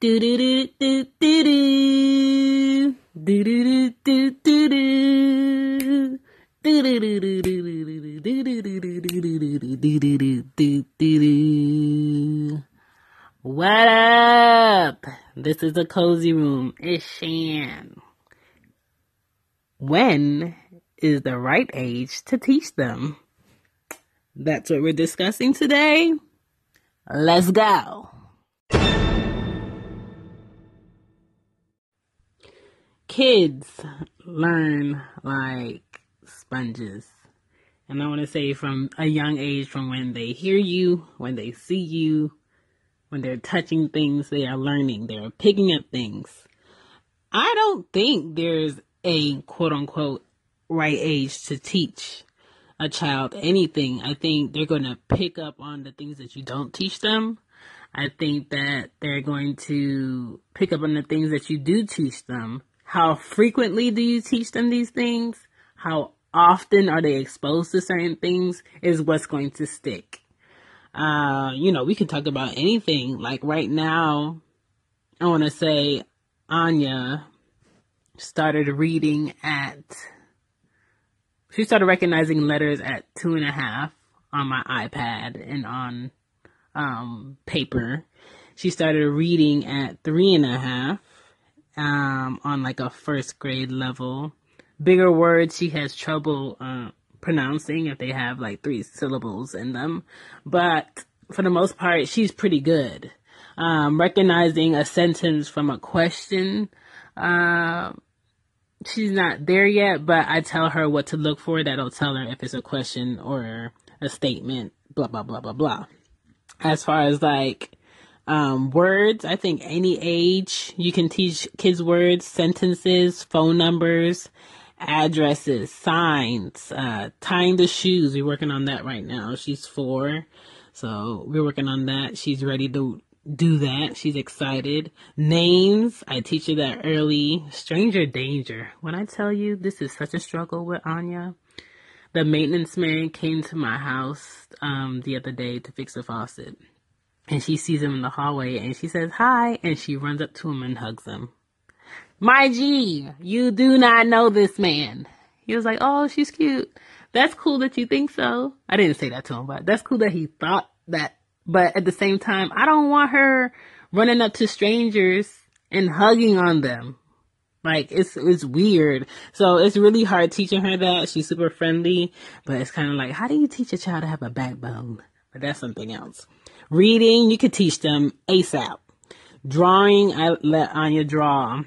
Do do do do do do. Do do do do do do. What up? This is a cozy room. It's Shan. When is the right age to teach them? That's what we're discussing today. Let's go. Kids learn like sponges. And I want to say from a young age, from when they hear you, when they see you, when they're touching things, they are learning, they're picking up things. I don't think there's a quote unquote right age to teach a child anything. I think they're going to pick up on the things that you don't teach them. I think that they're going to pick up on the things that you do teach them how frequently do you teach them these things? How often are they exposed to certain things is what's going to stick. Uh, you know, we can talk about anything. Like right now, I want to say Anya started reading at, she started recognizing letters at two and a half on my iPad and on um, paper. She started reading at three and a half um, on like a first grade level. Bigger words she has trouble uh, pronouncing if they have like three syllables in them. But for the most part, she's pretty good. Um, recognizing a sentence from a question, uh, she's not there yet, but I tell her what to look for. That'll tell her if it's a question or a statement, blah, blah, blah, blah, blah. As far as like, um, words. I think any age you can teach kids words, sentences, phone numbers, addresses, signs, uh, tying the shoes. We're working on that right now. She's four. So we're working on that. She's ready to do that. She's excited. Names. I teach her that early. Stranger danger. When I tell you this is such a struggle with Anya, the maintenance man came to my house um, the other day to fix the faucet and she sees him in the hallway and she says hi and she runs up to him and hugs him. My G, you do not know this man. He was like, oh, she's cute. That's cool that you think so. I didn't say that to him, but that's cool that he thought that. But at the same time, I don't want her running up to strangers and hugging on them. Like it's it's weird. So it's really hard teaching her that. She's super friendly, but it's kind of like how do you teach a child to have a backbone? But that's something else. Reading, you could teach them ASAP. Drawing, I let Anya draw.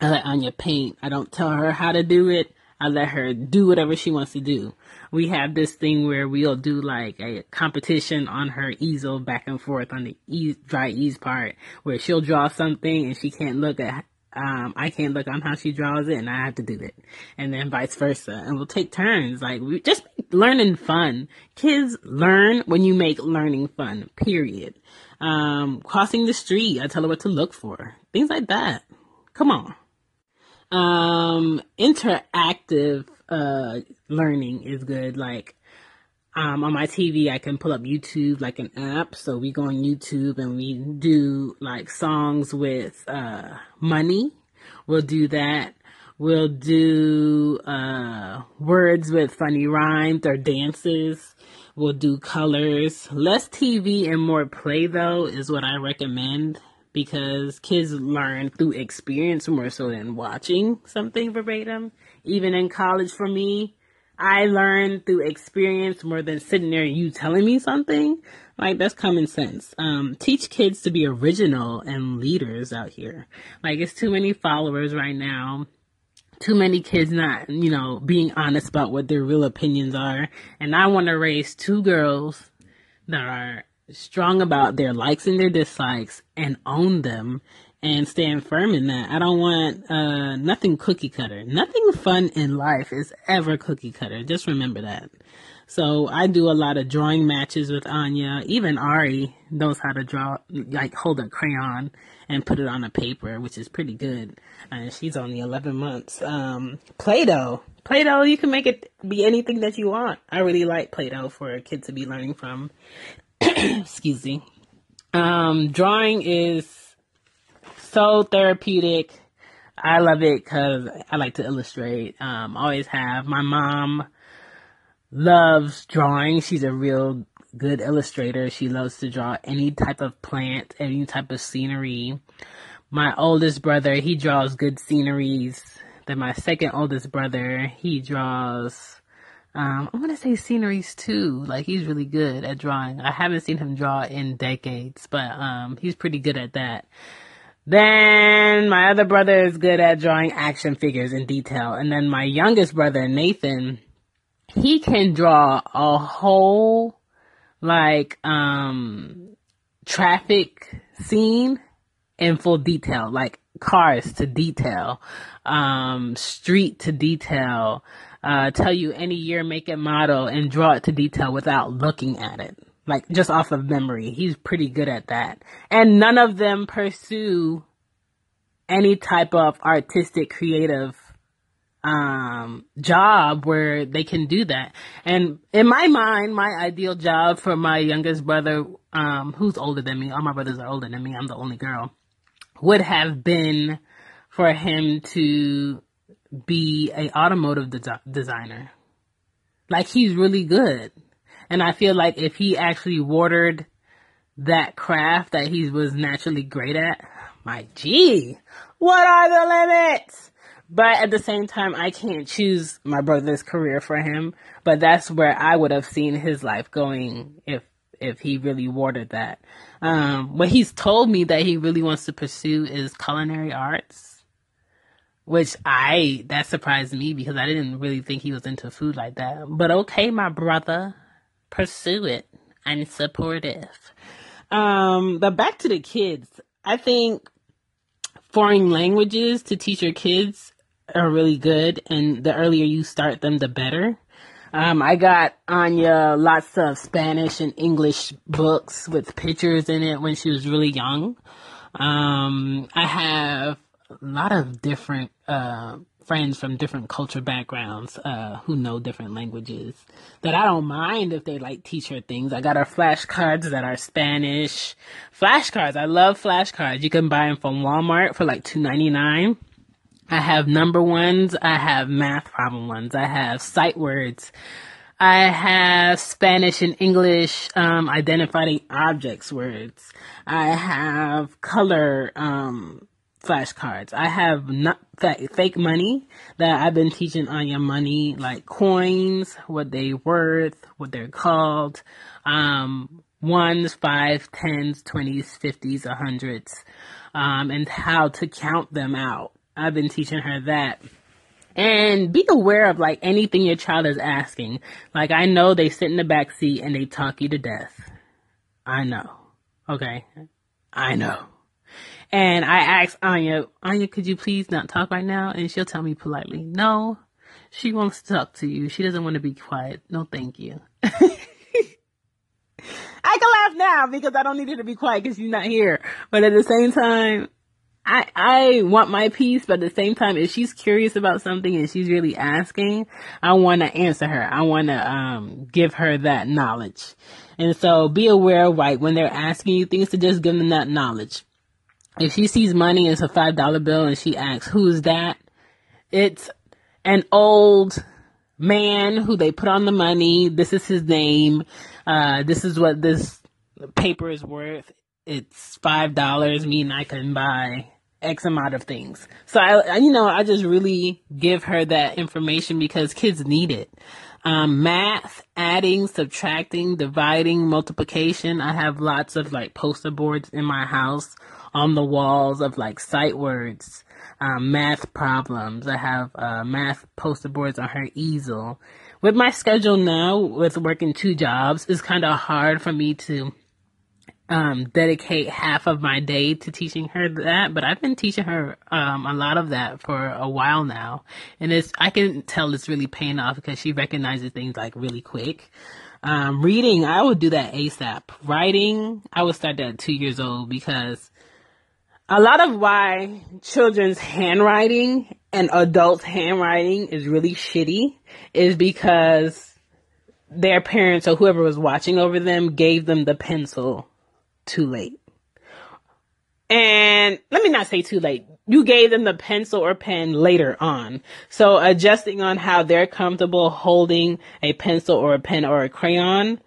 I let Anya paint. I don't tell her how to do it. I let her do whatever she wants to do. We have this thing where we'll do like a competition on her easel back and forth on the ease, dry ease part where she'll draw something and she can't look at, um, I can't look on how she draws it and I have to do it. And then vice versa. And we'll take turns. Like we just learning fun. Kids learn when you make learning fun, period. Um, crossing the street, I tell her what to look for. Things like that. Come on. Um, interactive, uh, learning is good. Like, um, on my TV, I can pull up YouTube like an app. So we go on YouTube and we do like songs with, uh, money. We'll do that. We'll do, uh, words with funny rhymes or dances. We'll do colors. Less TV and more play though is what I recommend because kids learn through experience more so than watching something verbatim. Even in college for me, I learned through experience more than sitting there and you telling me something. Like that's common sense. Um, teach kids to be original and leaders out here. Like it's too many followers right now. Too many kids not, you know, being honest about what their real opinions are. And I want to raise two girls that are strong about their likes and their dislikes and own them and stand firm in that. I don't want uh, nothing cookie cutter. Nothing fun in life is ever cookie cutter. Just remember that. So I do a lot of drawing matches with Anya. Even Ari knows how to draw, like hold a crayon and put it on a paper, which is pretty good. And she's only 11 months. Um, Play-Doh. Play-Doh, you can make it be anything that you want. I really like Play-Doh for a kid to be learning from. Excuse me. Um, drawing is so therapeutic. I love it because I like to illustrate. Um, always have. My mom loves drawing. She's a real good illustrator. She loves to draw any type of plant, any type of scenery. My oldest brother, he draws good sceneries. Then my second oldest brother, he draws um, I'm gonna say sceneries too. Like he's really good at drawing. I haven't seen him draw in decades, but um, he's pretty good at that. Then my other brother is good at drawing action figures in detail. And then my youngest brother, Nathan, he can draw a whole, like, um, traffic scene in full detail, like cars to detail, um, street to detail, uh, tell you any year, make and model and draw it to detail without looking at it like just off of memory. He's pretty good at that. And none of them pursue any type of artistic creative um job where they can do that. And in my mind, my ideal job for my youngest brother um who's older than me, all my brothers are older than me, I'm the only girl, would have been for him to be a automotive de- designer. Like he's really good and I feel like if he actually watered that craft that he was naturally great at, my gee, what are the limits? But at the same time, I can't choose my brother's career for him. But that's where I would have seen his life going if if he really watered that. Um, what he's told me that he really wants to pursue is culinary arts, which I that surprised me because I didn't really think he was into food like that. But okay, my brother, pursue it. I'm supportive. Um, but back to the kids. I think foreign languages to teach your kids are really good, and the earlier you start them, the better. Um, I got Anya lots of Spanish and English books with pictures in it when she was really young. Um, I have a lot of different uh, friends from different culture backgrounds uh, who know different languages that I don't mind if they like teach her things. I got her flashcards that are Spanish. Flashcards, I love flashcards. You can buy them from Walmart for like two ninety nine. I have number ones. I have math problem ones. I have sight words. I have Spanish and English um, identifying objects words. I have color um, flashcards. I have not fake money that I've been teaching Anya money, like coins, what they worth, what they're called, um, ones, five, tens, twenties, fifties, a hundreds, um, and how to count them out. I've been teaching her that. And be aware of like anything your child is asking. Like I know they sit in the back seat and they talk you to death. I know. Okay. I know. And I asked Anya, Anya, could you please not talk right now? And she'll tell me politely, no. She wants to talk to you. She doesn't want to be quiet. No, thank you. I can laugh now because I don't need her to be quiet because she's not here. But at the same time, I, I want my peace, but at the same time, if she's curious about something and she's really asking, I want to answer her. I want to, um, give her that knowledge. And so be aware, of like, when they're asking you things to just give them that knowledge. If she sees money, it's a $5 bill and she asks, who's that? It's an old man who they put on the money. This is his name. Uh, this is what this paper is worth. It's five dollars, meaning I can buy X amount of things. So I, you know, I just really give her that information because kids need it. Um, math, adding, subtracting, dividing, multiplication. I have lots of like poster boards in my house on the walls of like sight words, um, math problems. I have uh, math poster boards on her easel with my schedule now, with working two jobs, it's kind of hard for me to um, dedicate half of my day to teaching her that, but I've been teaching her um, a lot of that for a while now, and it's I can tell it's really paying off because she recognizes things like really quick. Um, reading, I would do that ASAP. Writing, I would start that at two years old because a lot of why children's handwriting and adults' handwriting is really shitty is because their parents or whoever was watching over them gave them the pencil too late. And let me not say too late. You gave them the pencil or pen later on. So adjusting on how they're comfortable holding a pencil or a pen or a crayon,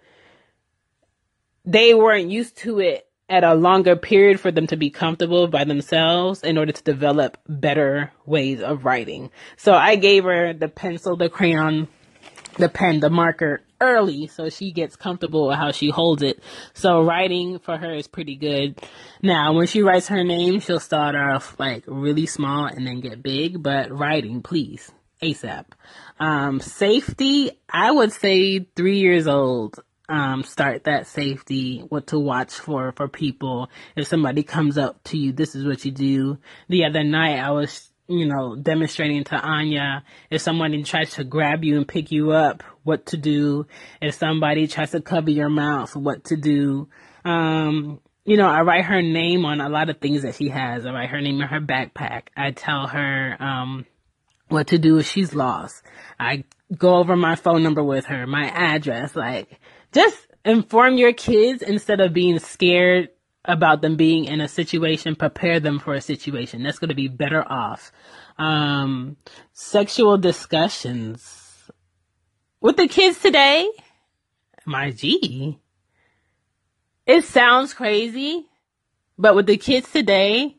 they weren't used to it at a longer period for them to be comfortable by themselves in order to develop better ways of writing. So I gave her the pencil, the crayon, the pen, the marker early so she gets comfortable with how she holds it. So writing for her is pretty good. Now, when she writes her name, she'll start off like really small and then get big, but writing, please. ASAP. Um, safety, I would say three years old um, start that safety, what to watch for for people. If somebody comes up to you, this is what you do. The other night, I was, you know, demonstrating to Anya if someone tries to grab you and pick you up, what to do. If somebody tries to cover your mouth, what to do. Um, you know, I write her name on a lot of things that she has. I write her name in her backpack. I tell her, um, what to do if she's lost. I go over my phone number with her, my address, like, just inform your kids instead of being scared about them being in a situation, prepare them for a situation. That's going to be better off. Um, sexual discussions with the kids today. My G. It sounds crazy, but with the kids today,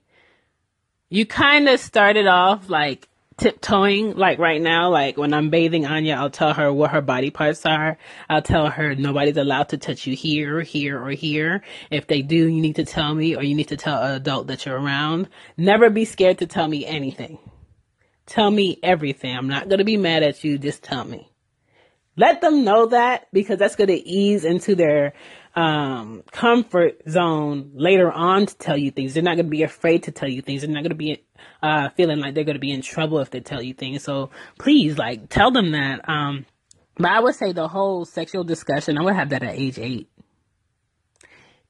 you kind of started off like tiptoeing like right now like when i'm bathing anya i'll tell her what her body parts are. I'll tell her nobody's allowed to touch you here here or here. If they do you need to tell me or you need to tell an adult that you're around. Never be scared to tell me anything. Tell me everything. I'm not going to be mad at you. Just tell me let them know that because that's going to ease into their um, comfort zone later on to tell you things. They're not going to be afraid to tell you things. They're not going to be uh, feeling like they're going to be in trouble if they tell you things. So please, like, tell them that. Um, but I would say the whole sexual discussion, I would have that at age eight.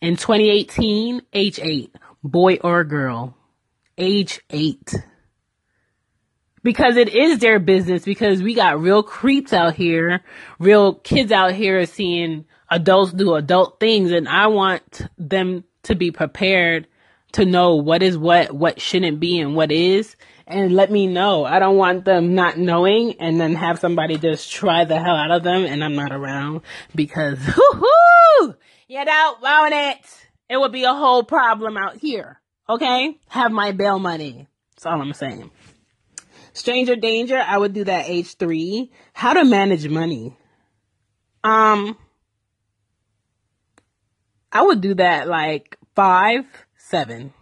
In 2018, age eight, boy or girl, age eight. Because it is their business because we got real creeps out here, real kids out here seeing adults do adult things and I want them to be prepared to know what is what, what shouldn't be and what is and let me know. I don't want them not knowing and then have somebody just try the hell out of them and I'm not around because whoo you don't want it. It would be a whole problem out here. Okay? Have my bail money. That's all I'm saying. Stranger danger, I would do that age three. How to manage money. Um, I would do that like five, seven.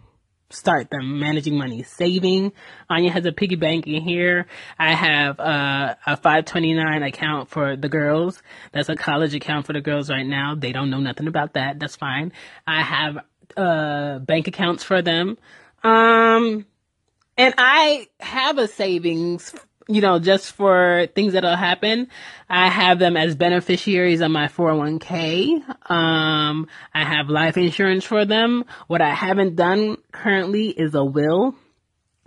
Start them managing money, saving. Anya has a piggy bank in here. I have uh, a 529 account for the girls. That's a college account for the girls right now. They don't know nothing about that. That's fine. I have uh, bank accounts for them. Um, and I have a savings you know, just for things that'll happen. I have them as beneficiaries on my 401k. Um, I have life insurance for them. What I haven't done currently is a will,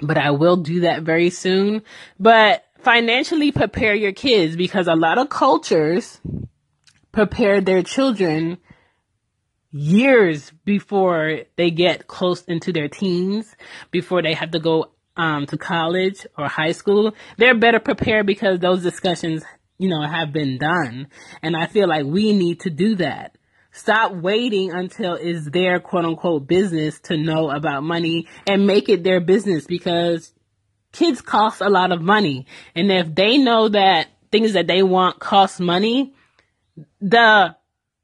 but I will do that very soon. But financially prepare your kids because a lot of cultures prepare their children years before they get close into their teens, before they have to go um, to college or high school, they're better prepared because those discussions, you know, have been done. And I feel like we need to do that. Stop waiting until it's their quote unquote business to know about money and make it their business because kids cost a lot of money. And if they know that things that they want cost money, the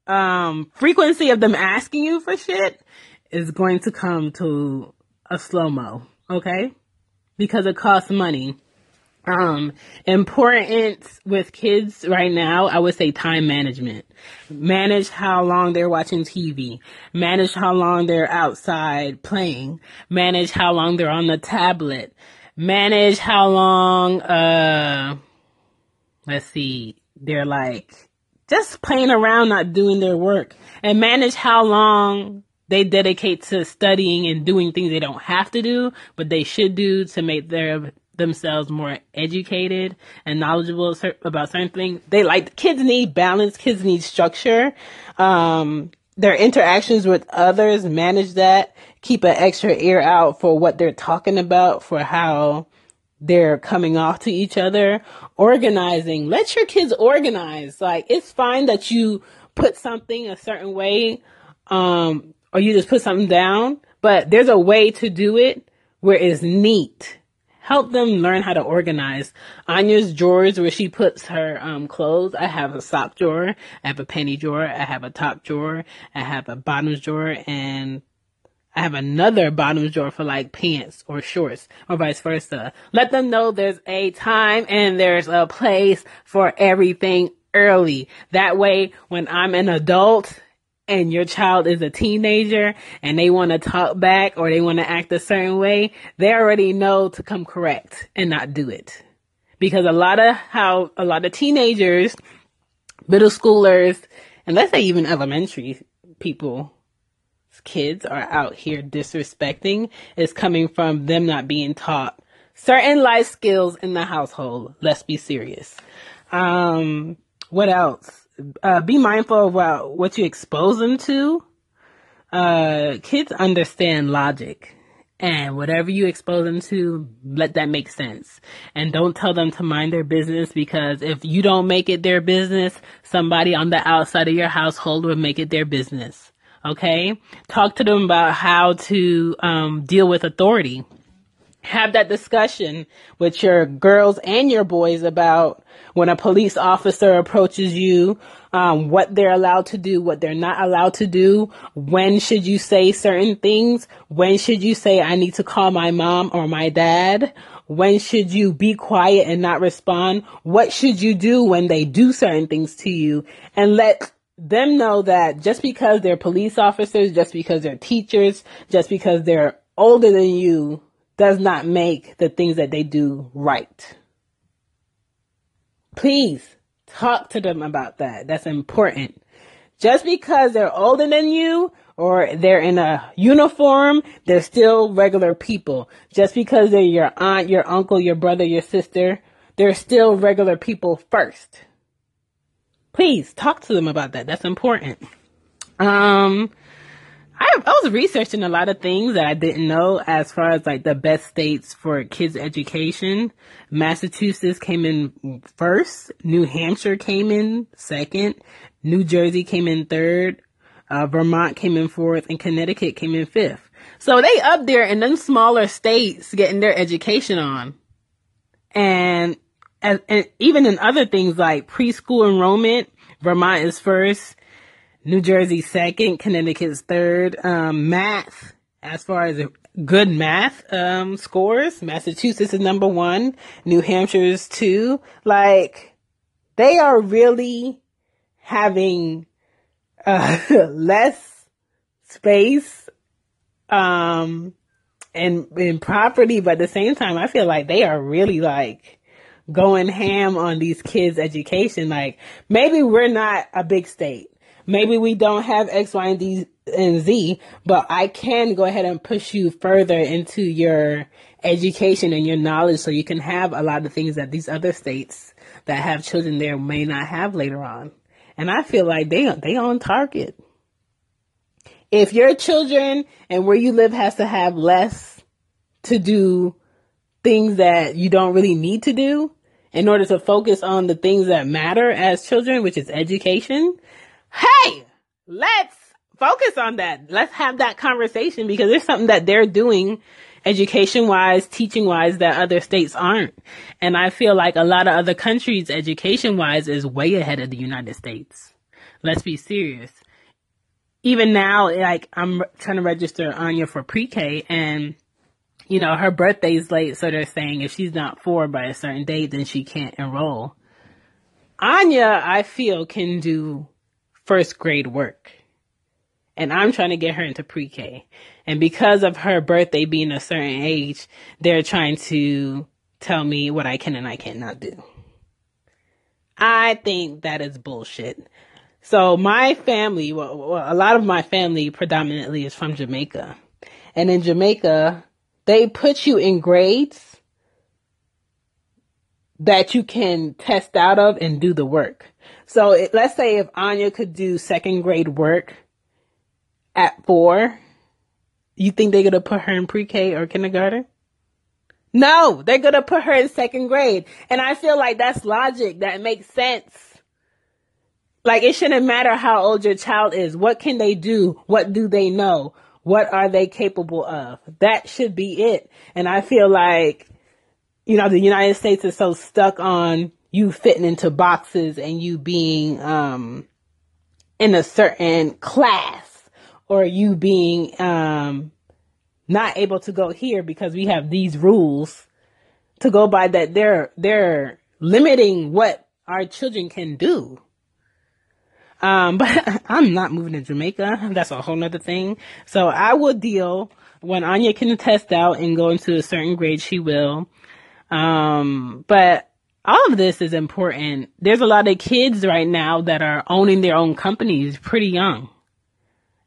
um, frequency of them asking you for shit is going to come to a slow mo. Okay because it costs money. Um, importance with kids right now, I would say time management. Manage how long they're watching TV. Manage how long they're outside playing. Manage how long they're on the tablet. Manage how long, uh, let's see, they're like just playing around, not doing their work. And manage how long they dedicate to studying and doing things they don't have to do, but they should do to make their themselves more educated and knowledgeable about certain things. They like kids need balance, kids need structure. Um, their interactions with others, manage that, keep an extra ear out for what they're talking about, for how they're coming off to each other. Organizing, let your kids organize. Like, it's fine that you put something a certain way, um, or you just put something down, but there's a way to do it where it's neat. Help them learn how to organize. Anya's drawers where she puts her um, clothes. I have a sock drawer. I have a penny drawer. I have a top drawer. I have a bottoms drawer and I have another bottoms drawer for like pants or shorts or vice versa. Let them know there's a time and there's a place for everything early. That way, when I'm an adult and your child is a teenager and they want to talk back or they want to act a certain way, they already know to come correct and not do it. Because a lot of how a lot of teenagers, middle schoolers, and let's say even elementary people, kids are out here disrespecting is coming from them not being taught certain life skills in the household. Let's be serious. Um, what else? Uh, be mindful about what you expose them to. Uh, kids understand logic and whatever you expose them to, let that make sense. And don't tell them to mind their business because if you don't make it their business, somebody on the outside of your household will make it their business. Okay? Talk to them about how to, um, deal with authority have that discussion with your girls and your boys about when a police officer approaches you, um, what they're allowed to do, what they're not allowed to do, when should you say certain things, when should you say, I need to call my mom or my dad, when should you be quiet and not respond, what should you do when they do certain things to you, and let them know that just because they're police officers, just because they're teachers, just because they're older than you, does not make the things that they do right. Please talk to them about that. That's important. Just because they're older than you or they're in a uniform, they're still regular people. Just because they're your aunt, your uncle, your brother, your sister, they're still regular people first. Please talk to them about that. That's important. Um, I, I was researching a lot of things that I didn't know as far as like the best states for kids education. Massachusetts came in first. New Hampshire came in second. New Jersey came in third. Uh, Vermont came in fourth and Connecticut came in fifth. So they up there in them smaller states getting their education on. And, and, and even in other things like preschool enrollment, Vermont is first. New Jersey second, Connecticut's third. Um, math, as far as good math um, scores, Massachusetts is number one, New Hampshire is two. Like, they are really having uh, less space um, and in property, but at the same time, I feel like they are really like going ham on these kids' education. Like maybe we're not a big state. Maybe we don't have X, Y, and and Z, but I can go ahead and push you further into your education and your knowledge so you can have a lot of things that these other states that have children there may not have later on. And I feel like they they on target. If your children and where you live has to have less to do things that you don't really need to do in order to focus on the things that matter as children, which is education. Hey, let's focus on that. Let's have that conversation because there's something that they're doing education wise, teaching wise that other states aren't. And I feel like a lot of other countries education wise is way ahead of the United States. Let's be serious. Even now, like I'm trying to register Anya for pre-K and you know, her birthday's late, so they're saying if she's not four by a certain date, then she can't enroll. Anya, I feel, can do first grade work. And I'm trying to get her into pre-K. And because of her birthday being a certain age, they're trying to tell me what I can and I cannot do. I think that is bullshit. So my family, well, well, a lot of my family predominantly is from Jamaica. And in Jamaica, they put you in grades that you can test out of and do the work. So it, let's say if Anya could do second grade work at four, you think they're going to put her in pre-K or kindergarten? No, they're going to put her in second grade. And I feel like that's logic. That makes sense. Like it shouldn't matter how old your child is. What can they do? What do they know? What are they capable of? That should be it. And I feel like, you know, the United States is so stuck on you fitting into boxes and you being, um, in a certain class or you being, um, not able to go here because we have these rules to go by that they're, they're limiting what our children can do. Um, but I'm not moving to Jamaica. That's a whole nother thing. So I will deal when Anya can test out and go into a certain grade, she will. Um, but all of this is important. There's a lot of kids right now that are owning their own companies pretty young.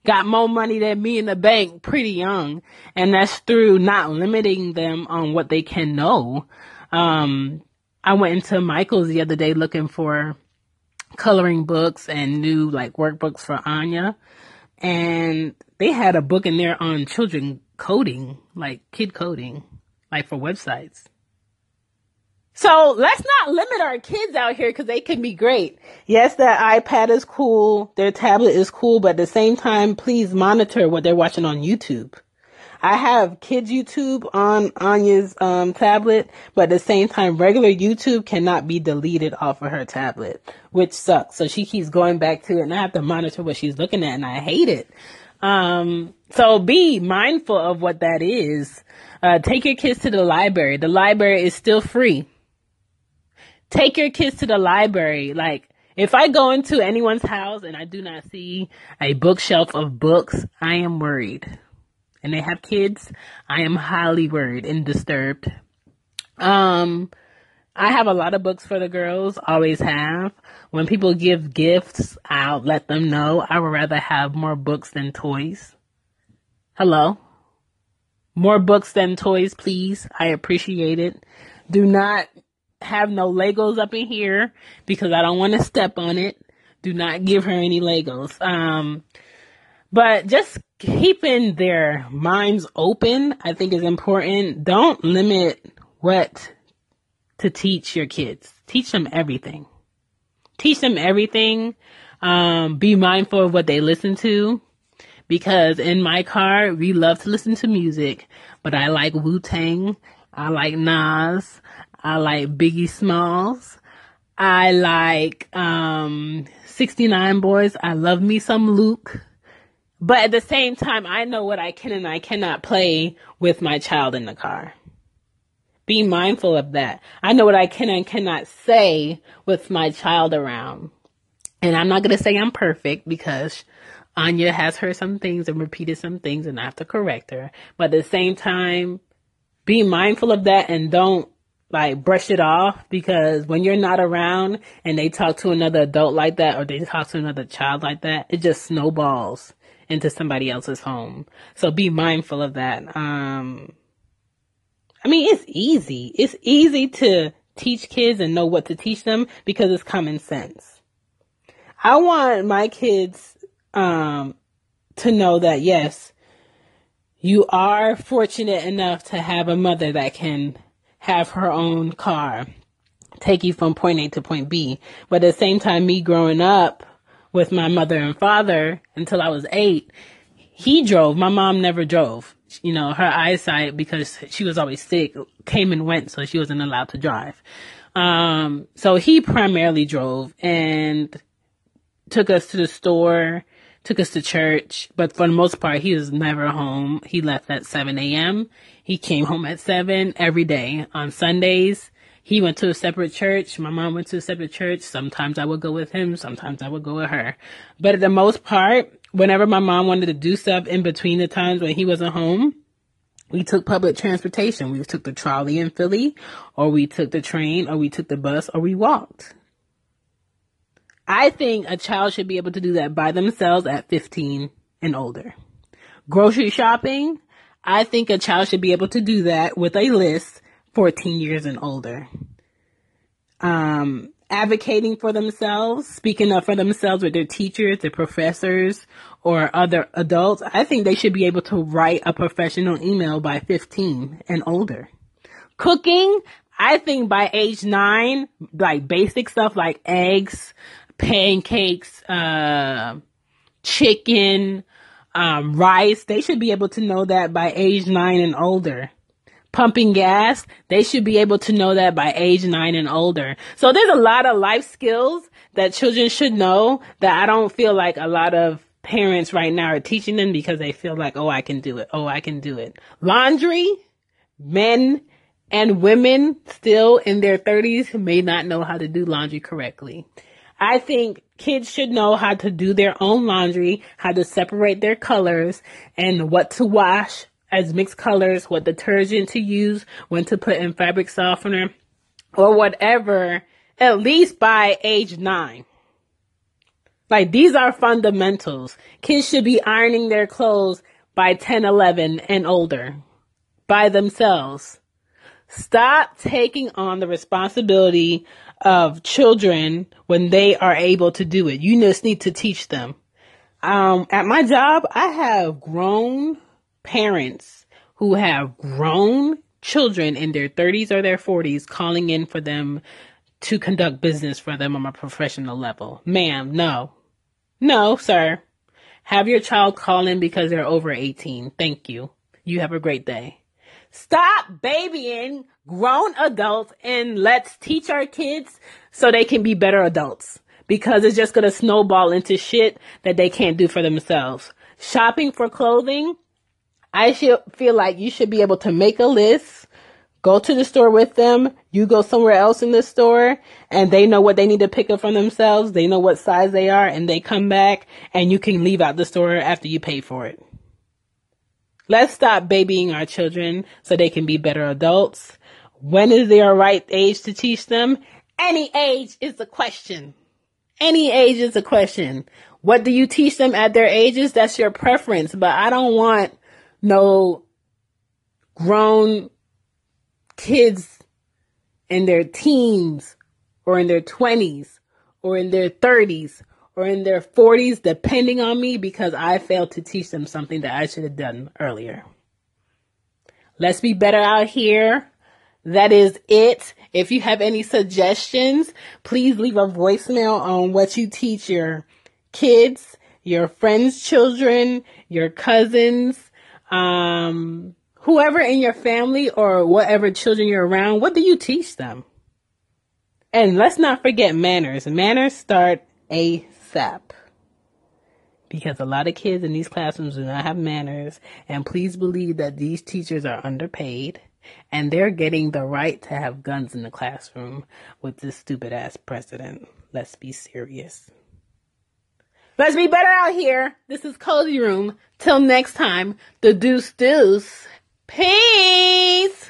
Got more money than me in the bank pretty young. And that's through not limiting them on what they can know. Um, I went into Michael's the other day looking for coloring books and new like workbooks for Anya. And they had a book in there on children coding, like kid coding, like for websites. So let's not limit our kids out here because they can be great. Yes, their iPad is cool, their tablet is cool, but at the same time, please monitor what they're watching on YouTube. I have kids YouTube on Anya's um, tablet, but at the same time, regular YouTube cannot be deleted off of her tablet, which sucks. So she keeps going back to it, and I have to monitor what she's looking at, and I hate it. Um, so be mindful of what that is. Uh, take your kids to the library. The library is still free. Take your kids to the library. Like, if I go into anyone's house and I do not see a bookshelf of books, I am worried and they have kids, I am highly worried and disturbed. Um, I have a lot of books for the girls, always have. When people give gifts, I'll let them know I would rather have more books than toys. Hello? More books than toys, please. I appreciate it. Do not have no Legos up in here because I don't want to step on it. Do not give her any Legos. Um, but just keeping their minds open, I think is important. Don't limit what to teach your kids. Teach them everything. Teach them everything. Um, be mindful of what they listen to. Because in my car, we love to listen to music, but I like Wu Tang. I like Nas. I like Biggie Smalls. I like, um, 69 Boyz. I love me some Luke. But at the same time, I know what I can and I cannot play with my child in the car. Be mindful of that. I know what I can and cannot say with my child around. And I'm not going to say I'm perfect because Anya has heard some things and repeated some things and I have to correct her. But at the same time, be mindful of that and don't like brush it off because when you're not around and they talk to another adult like that or they talk to another child like that, it just snowballs into somebody else's home. So be mindful of that. Um, I mean, it's easy. It's easy to teach kids and know what to teach them because it's common sense. I want my kids, um, to know that yes, you are fortunate enough to have a mother that can have her own car, take you from point A to point B. But at the same time, me growing up with my mother and father until I was eight, he drove. My mom never drove. You know, her eyesight, because she was always sick, came and went, so she wasn't allowed to drive. Um, so he primarily drove and took us to the store, took us to church, but for the most part, he was never home. He left at 7 a.m. He came home at 7 every day. On Sundays, he went to a separate church. My mom went to a separate church. Sometimes I would go with him. Sometimes I would go with her. But at the most part, whenever my mom wanted to do stuff in between the times when he wasn't home, we took public transportation. We took the trolley in Philly, or we took the train, or we took the bus, or we walked. I think a child should be able to do that by themselves at 15 and older. Grocery shopping, I think a child should be able to do that with a list 14 years and older. Um, advocating for themselves, speaking up for themselves with their teachers, their professors, or other adults, I think they should be able to write a professional email by 15 and older. Cooking, I think by age nine, like basic stuff like eggs, pancakes, uh, chicken, um, rice. They should be able to know that by age nine and older. Pumping gas, they should be able to know that by age nine and older. So there's a lot of life skills that children should know that I don't feel like a lot of parents right now are teaching them because they feel like, oh, I can do it. Oh, I can do it. Laundry, men and women still in their 30s may not know how to do laundry correctly. I think kids should know how to do their own laundry, how to separate their colors, and what to wash as mixed colors, what detergent to use, when to put in fabric softener, or whatever, at least by age nine. Like these are fundamentals. Kids should be ironing their clothes by 10, 11 and older by themselves. Stop taking on the responsibility of children when they are able to do it. You just need to teach them. Um, at my job, I have grown parents who have grown children in their 30s or their 40s calling in for them to conduct business for them on a professional level. Ma'am, no. No, sir. Have your child call in because they're over 18. Thank you. You have a great day. Stop babying grown adults and let's teach our kids so they can be better adults because it's just going to snowball into shit that they can't do for themselves. Shopping for clothing, I should feel like you should be able to make a list, go to the store with them, you go somewhere else in the store, and they know what they need to pick up from themselves, they know what size they are, and they come back, and you can leave out the store after you pay for it. Let's stop babying our children so they can be better adults. When is their right age to teach them? Any age is a question. Any age is a question. What do you teach them at their ages? That's your preference, but I don't want no grown kids in their teens or in their 20s or in their 30s or in their 40s depending on me because I failed to teach them something that I should have done earlier. Let's be better out here. That is it. If you have any suggestions, please leave a voicemail on what you teach your kids, your friends' children, your cousins, um, whoever in your family or whatever children you're around. What do you teach them? And let's not forget manners. Manners start a ASAP. Because a lot of kids in these classrooms do not have manners, and please believe that these teachers are underpaid and they're getting the right to have guns in the classroom with this stupid ass president. Let's be serious. Let's be better out here. This is Cozy Room. Till next time, the deuce deuce. Peace!